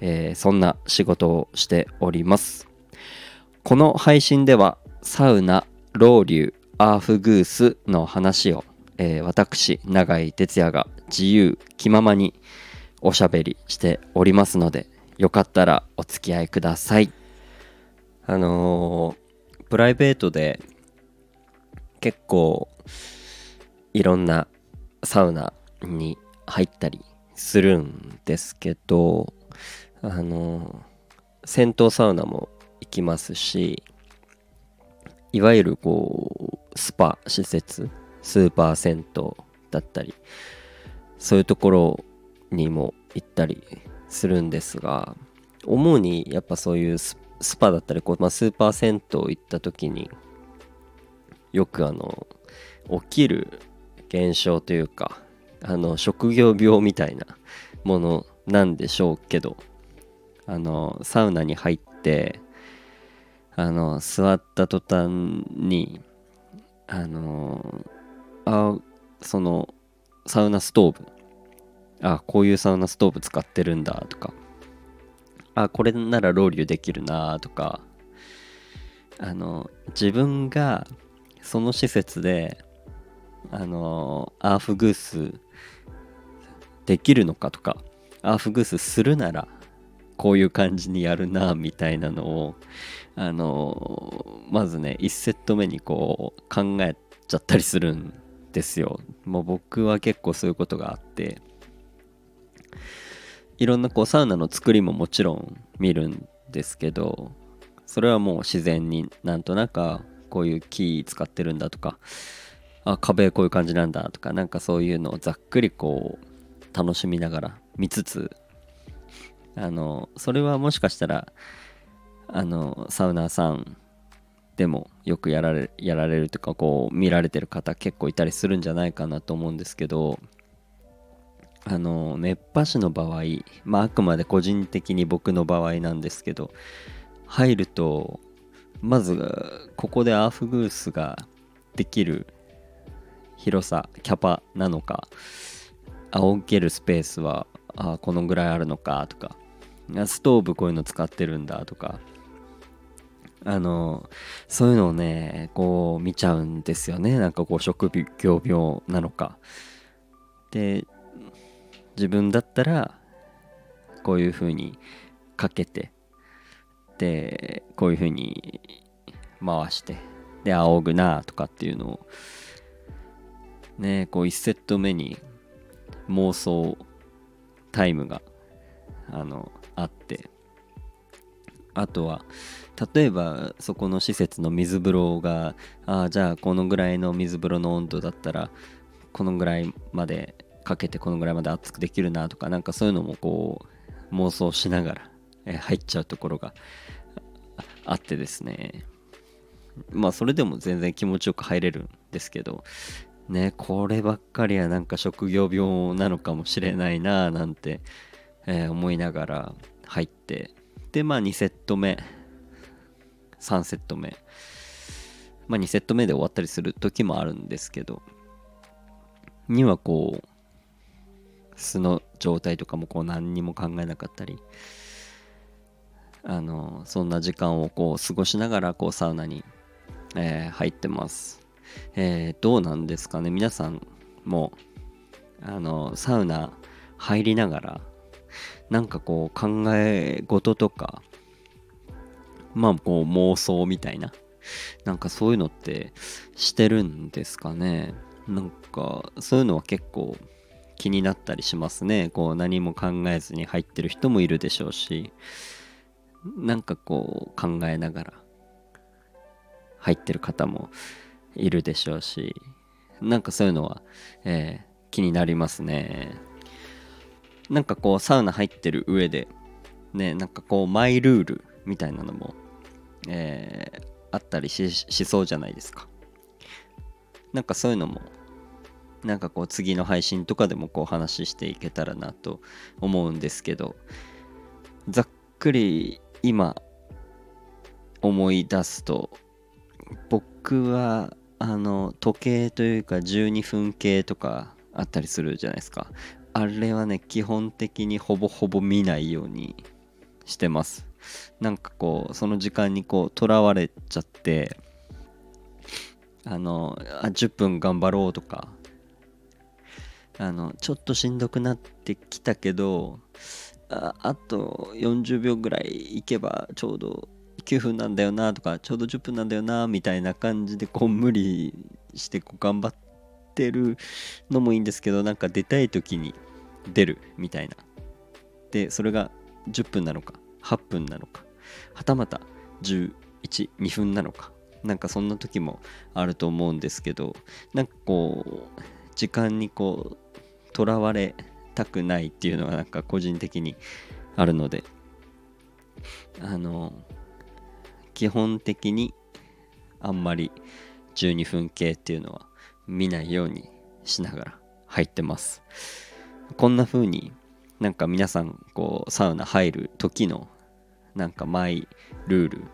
えー、そんな仕事をしております。この配信ではサウナロウリュアーフグースの話を、えー、私永井哲也が自由気ままにおしゃべりしておりますのでよかったらお付き合いください。あのー、プライベートで結構いろんなサウナに入ったりするんですけどあの銭湯サウナも行きますしいわゆるこうスパ施設スーパー銭湯だったりそういうところにも行ったりするんですが主にやっぱそういうスパだったりこう、まあ、スーパー銭湯行った時によくあの起きる現象というかあの職業病みたいなものなんでしょうけどあのサウナに入ってあの座った途端にあのあそのサウナストーブ。あこういうサウナストーブ使ってるんだとか。あこれならロウリュできるなとか。あの自分がその施設であのアーフグースできるのかとか。アーフグースするならこういう感じにやるなみたいなのをあのまずね1セット目にこう考えちゃったりするんですよ。もう僕は結構そういうことがあっていろんなこうサウナの作りももちろん見るんですけどそれはもう自然になんとなくこういう木使ってるんだとかあ壁こういう感じなんだとかなんかそういうのをざっくりこう楽しみながら見つつあのそれはもしかしたらあのサウナーさんでもよくやられやられるとかこう見られてる方結構いたりするんじゃないかなと思うんですけどあの熱波師の場合まああくまで個人的に僕の場合なんですけど入るとまずここでアーフグースができる広さキャパなのか仰げるスペースはあこのぐらいあるのかとかストーブこういうの使ってるんだとか。あのそういうのをねこう見ちゃうんですよね。なんかこう職業病なのか。で自分だったらこういう風にかけてでこういう風に回してで仰ぐなとかっていうのをねこう1セット目に妄想タイムがあのあって。あとは例えばそこの施設の水風呂がああじゃあこのぐらいの水風呂の温度だったらこのぐらいまでかけてこのぐらいまで熱くできるなとかなんかそういうのもこう妄想しながら、え入っちゃうところがあってですね。まあそれでも全然気持ちよく入れるんですけどねこればっかりはなんか職業病なのかもしれないななんて、えー、思いながら入ってでまあ2セット目3セット目。まあ2セット目で終わったりする時もあるんですけどにはこう素の状態とかもこう何にも考えなかったりあのそんな時間をこう過ごしながらこうサウナに、えー、入ってます。えー、どうなんですかね。皆さんもあのサウナ入りながらなんかこう考え事とかまあこう妄想みたいななんかそういうのってしてるんですかね。なんかそういうのは結構気になったりしますね。こう何も考えずに入ってる人もいるでしょうしなんかこう考えながら入ってる方もいるでしょうしなんかそういうのは、えー、気になりますね。なんかこうサウナ入ってる上でねなんかこうマイルールみたいなのもえー、あったりしそうじゃないですか。なんかそういうのもなんかこう次の配信とかでもこう話していけたらなと思うんですけどざっくり今思い出すと僕はあの時計というか12分計とかあったりするじゃないですか。あれはね基本的にほぼほぼ見ないようにしてます。なんかこうその時間にこうとらわれちゃってあのあ10分頑張ろうとかあのちょっとしんどくなってきたけどああと40秒ぐらいいけばちょうど9分なんだよなとかちょうど10分なんだよなみたいな感じでこう無理してこう頑張ってるのもいいんですけどなんか出たい時に出るみたいな。でそれが10分なのか8分なのかはたまた112分なのかなんかそんな時もあると思うんですけどなんかこう時間にこうとらわれたくないっていうのはなんか個人的にあるのであの基本的にあんまり12分計っていうのは見ないようにしながら入ってます。こんな風になんか皆さんこうサウナ入る時のなんかマイルール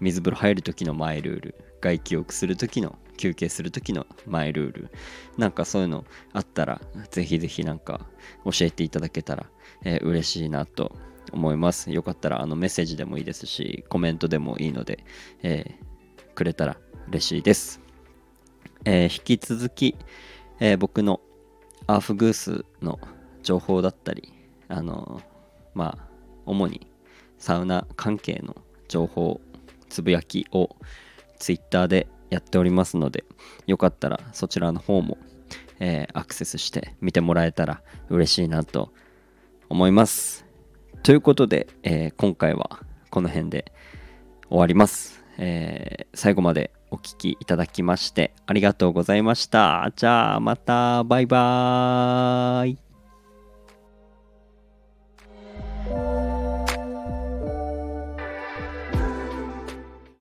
水風呂入る時のマイルール外気浴する時の休憩する時のマイルールなんかそういうのあったらぜひぜひなんか教えていただけたら、えー、嬉しいなと思います。よかったらあのメッセージでもいいですしコメントでもいいので、えー、くれたら嬉しいです、えー、引き続き、えー、僕のアーフグースの情報だったりあのまあ主にサウナ関係の情報つぶやきを Twitter でやっておりますのでよかったらそちらの方も、えー、アクセスして見てもらえたら嬉しいなと思います。ということで、えー、今回はこの辺で終わります、えー、最後までお聴きいただきましてありがとうございました。じゃあまた。バイバーイ。